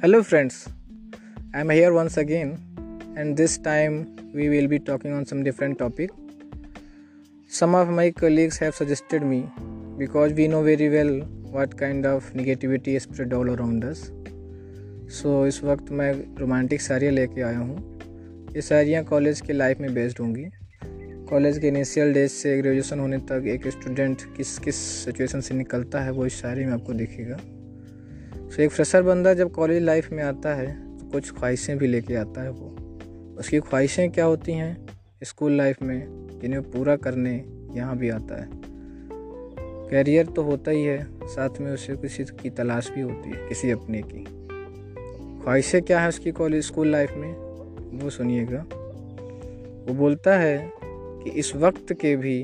Hello, friends. I'm here once again, and this time we will be talking on some different topic. Some of my colleagues have suggested me because we know very well what kind of negativity is spread all around us. so, इस वक्त मैं romantic साड़ियाँ लेके आया हूँ ये साड़ियाँ college के लाइफ में बेस्ड होंगी कॉलेज के इनिशियल डेज़ से ग्रेजुएशन होने तक एक स्टूडेंट किस किस सिचुएशन से निकलता है वो इस शायरी में आपको दिखेगा सो एक फ्रेशर बंदा जब कॉलेज लाइफ में आता है तो कुछ ख्वाहिशें भी लेके आता है वो। उसकी ख्वाहिशें क्या होती हैं? स्कूल लाइफ में, जिन्हें पूरा करने यहाँ भी आता है। कैरियर तो होता ही है, साथ में उसे किसी की तलाश भी होती है, किसी अपने की। ख्वाहिशें क्या है उसकी कॉलेज स्कूल लाइफ में? वो सुनिएगा। वो बोलता है कि इस वक्त के भी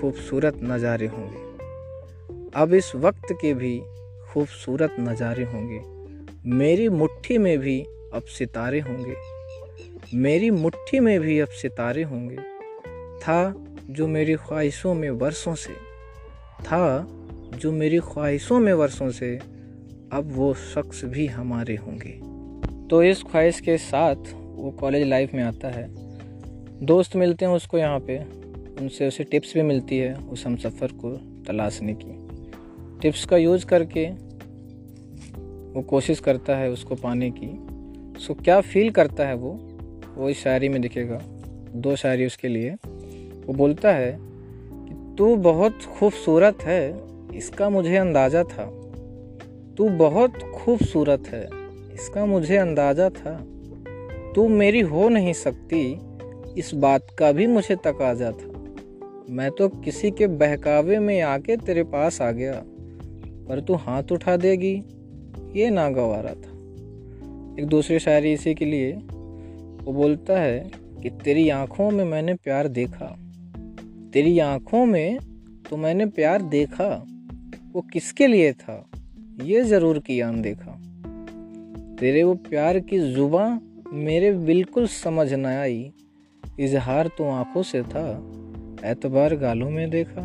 खूबसूरत नज़ारे होंगे। अब इस वक्त के भी खूबसूरत नज़ारे होंगे। मेरी मुट्ठी में भी अब सितारे होंगे। मेरी मुट्ठी में भी अब सितारे होंगे। था जो मेरी ख्वाहिशों में वर्षों से, था जो मेरी ख्वाहिशों में वर्षों से, अब वो शख्स भी हमारे होंगे। तो इस ख्वाहिश के साथ वो कॉलेज लाइफ में आता है। दोस्त मिलते हैं उसको यहाँ पे। उनसे उसे टिप्स भी मिलती है उस हम सफ़र को तलाशने की। टिप्स का यूज़ करके वो कोशिश करता है उसको पाने की। सो क्या फील करता है वो? वो इस शायरी में दिखेगा। दो शायरी उसके लिए। वो बोलता है कि, तू बहुत खूबसूरत है, इसका मुझे अंदाज़ा था। तू बहुत खूबसूरत है, इसका मुझे अंदाज़ा था। तू मेरी हो नहीं सकती, इस बात का भी मुझे तकाजा था। मैं तो किसी के बहकावे में आके तेरे पास आ गया। पर तू हाथ उठा देगी। ये नागवारा था। एक दूसरी शायरी इसी के लिए। वो बोलता है कि तेरी आँखों में मैंने प्यार देखा। तेरी आँखों में तो मैंने प्यार देखा। वो किसके लिए था? ये ज़रूर किया देखा तेरे वो प्यार की जुबा मेरे बिल्कुल समझ न आई। इजहार तो आँखों से था। एतबार गालों में देखा।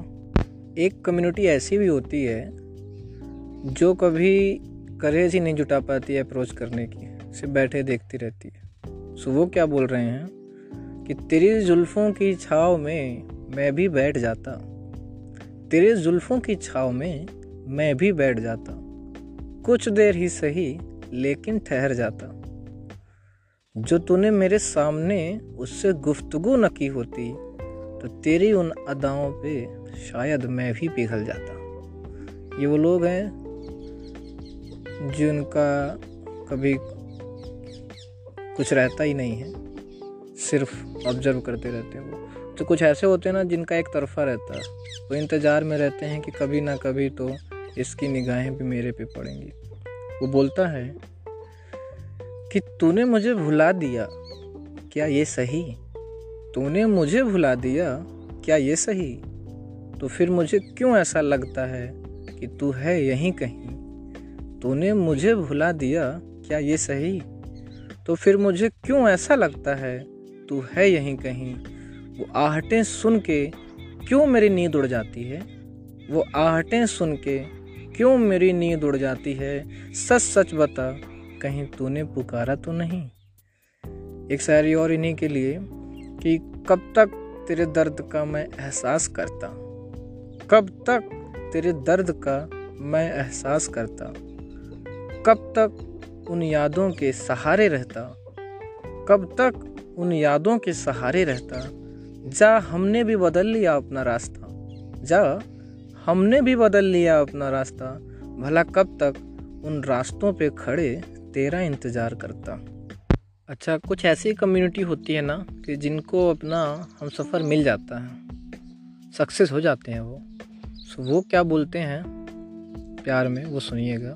एक कम्युनिटी ऐसी भी होती है जो कभी करेज ही नहीं जुटा पाती है अप्रोच करने की, सिर्फ़ बैठे देखती रहती है। सो वो क्या बोल रहे हैं? कि तेरी जुल्फ़ों की छाव में मैं भी बैठ जाता। तेरे जुल्फ़ों की छाव में मैं भी बैठ जाता। कुछ देर ही सही, लेकिन ठहर जाता। जो तूने मेरे सामने उससे गुफ्तगु न की होती तो तेरी उन अदाओं पे शायद मैं भी पिघल जाता। ये वो लोग हैं जिनका कभी कुछ रहता ही नहीं है। सिर्फ़ ऑब्ज़र्व करते रहते हैं वो। तो कुछ ऐसे होते हैं ना जिनका एक तरफा रहता है। वो इंतज़ार में रहते हैं कि कभी ना कभी तो इसकी निगाहें भी मेरे पे पड़ेंगी। वो बोलता है कि तूने मुझे भुला दिया, क्या ये सही? तूने मुझे भुला दिया, क्या ये सही? तो फिर मुझे क्यों ऐसा लगता है कि तू है यहीं कहीं? तूने मुझे भुला दिया, क्या ये सही? तो फिर मुझे क्यों ऐसा लगता है? तू है यहीं कहीं। वो आहटें सुन के क्यों मेरी नींद उड़ जाती है? वो आहटें सुन के क्यों मेरी नींद उड़ जाती है? सच सच बता, कहीं तूने पुकारा तो नहीं? एक शायरी और इन्हीं के लिए कि कब तक तेरे दर्द का मैं एहसास करता? कब तक तेरे दर्द का मैं एहसास करता? कब तक उन यादों के सहारे रहता? कब तक उन यादों के सहारे रहता? जा हमने भी बदल लिया अपना रास्ता। जा हमने भी बदल लिया अपना रास्ता। भला कब तक उन रास्तों पे खड़े तेरा इंतज़ार करता? अच्छा कुछ ऐसी कम्युनिटी होती है ना कि जिनको अपना हम सफ़र मिल जाता है। सक्सेस हो जाते हैं वो। सो वो क्या बोलते हैं? प्यार में, वो सुनिएगा।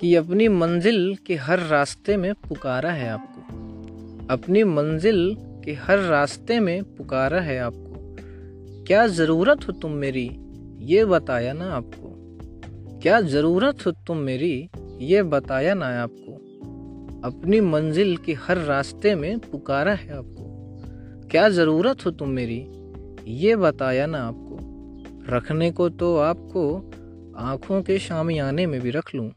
कि अपनी मंजिल के हर रास्ते में पुकारा है आपको। अपनी मंजिल के हर रास्ते में पुकारा है आपको। क्या ज़रूरत हो तुम मेरी, ये बताया ना आपको। क्या ज़रूरत हो तुम मेरी, ये बताया ना आपको। अपनी मंजिल के हर रास्ते में पुकारा है आपको। क्या ज़रूरत हो तुम मेरी, ये बताया ना आपको। रखने को तो आपको आँखों के शामियाने में भी रख लूँ।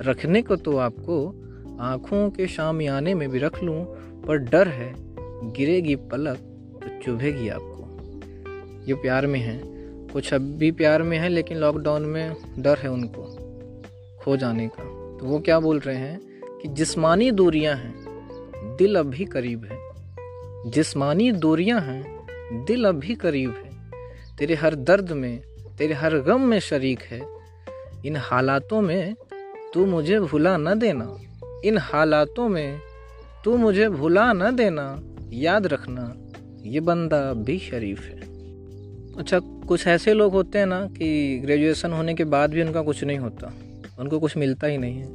रखने को तो आपको आँखों के शामियाने में भी रख लूँ, पर डर है, गिरेगी पलक तो चुभेगी आपको। ये प्यार में है। कुछ अब भी प्यार में है, लेकिन लॉकडाउन में डर है उनको खो जाने का। तो वो क्या बोल रहे हैं कि जिस्मानी दूरियाँ हैं, दिल अब भी करीब है। जिस्मानी दूरियाँ हैं, दिल अब भी करीब है। तेरे हर दर्द में, तेरे हर गम में शरीक है। इन हालातों में तू मुझे भुला न देना। इन हालातों में तू मुझे भुला न देना। याद रखना, ये बंदा भी शरीफ है। अच्छा कुछ ऐसे लोग होते हैं ना कि ग्रेजुएशन होने के बाद भी उनका कुछ नहीं होता। उनको कुछ मिलता ही नहीं है।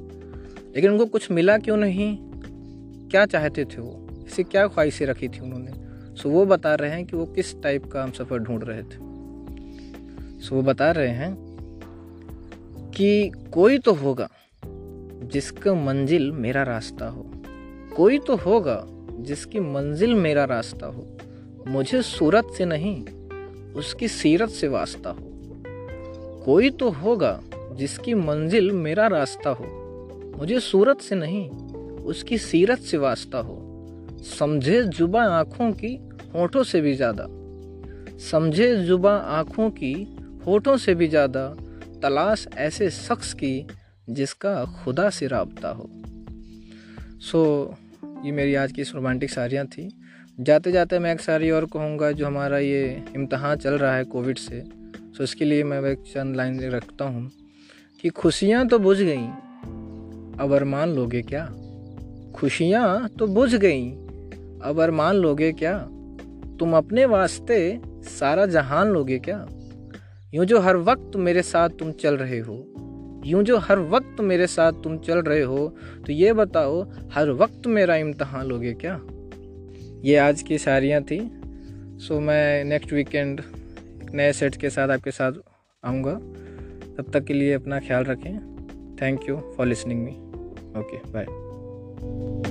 लेकिन उनको कुछ मिला क्यों नहीं? क्या चाहते थे वो? इसे क्या ख्वाहिशें रखी थी उन्होंने? सो वो बता रहे हैं कि वो किस टाइप का हम सफ़र ढूंढ रहे थे। सो वो बता रहे हैं कि कोई तो होगा। जिसका मंजिल मेरा रास्ता हो। कोई तो होगा जिसकी मंजिल मेरा रास्ता हो। मुझे सूरत से नहीं, उसकी सीरत से वास्ता हो। कोई तो होगा जिसकी मंजिल मेरा रास्ता हो। मुझे सूरत से नहीं, उसकी सीरत से वास्ता हो। समझे जुबा आँखों की होठों से भी ज़्यादा। समझे जुबा आँखों की होठों से भी ज़्यादा। तलाश ऐसे शख्स की जिसका खुदा से रबता हो। सो so, ये मेरी आज की रोमांटिक सारियाँ थी। जाते जाते मैं एक सारी और कहूँगा जो हमारा ये इम्तहान चल रहा है कोविड से। सो so, इसके लिए मैं एक चंद लाइन रखता हूँ कि खुशियाँ तो बुझ गई अब अरमान लोगे क्या? खुशियाँ तो बुझ गई अब अरमान लोगे क्या? तुम अपने वास्ते सारा जहान लोगे क्या? यूँ जो हर वक्त मेरे साथ तुम चल रहे हो यूँ जो हर वक्त मेरे साथ तुम चल रहे हो तो ये बताओ, हर वक्त मेरा इम्तहान लोगे क्या? ये आज की शायरियाँ थी सो मैं नेक्स्ट वीकेंड नए सेट के साथ आपके साथ आऊँगा। तब तक के लिए अपना ख्याल रखें। Thank you for listening me okay bye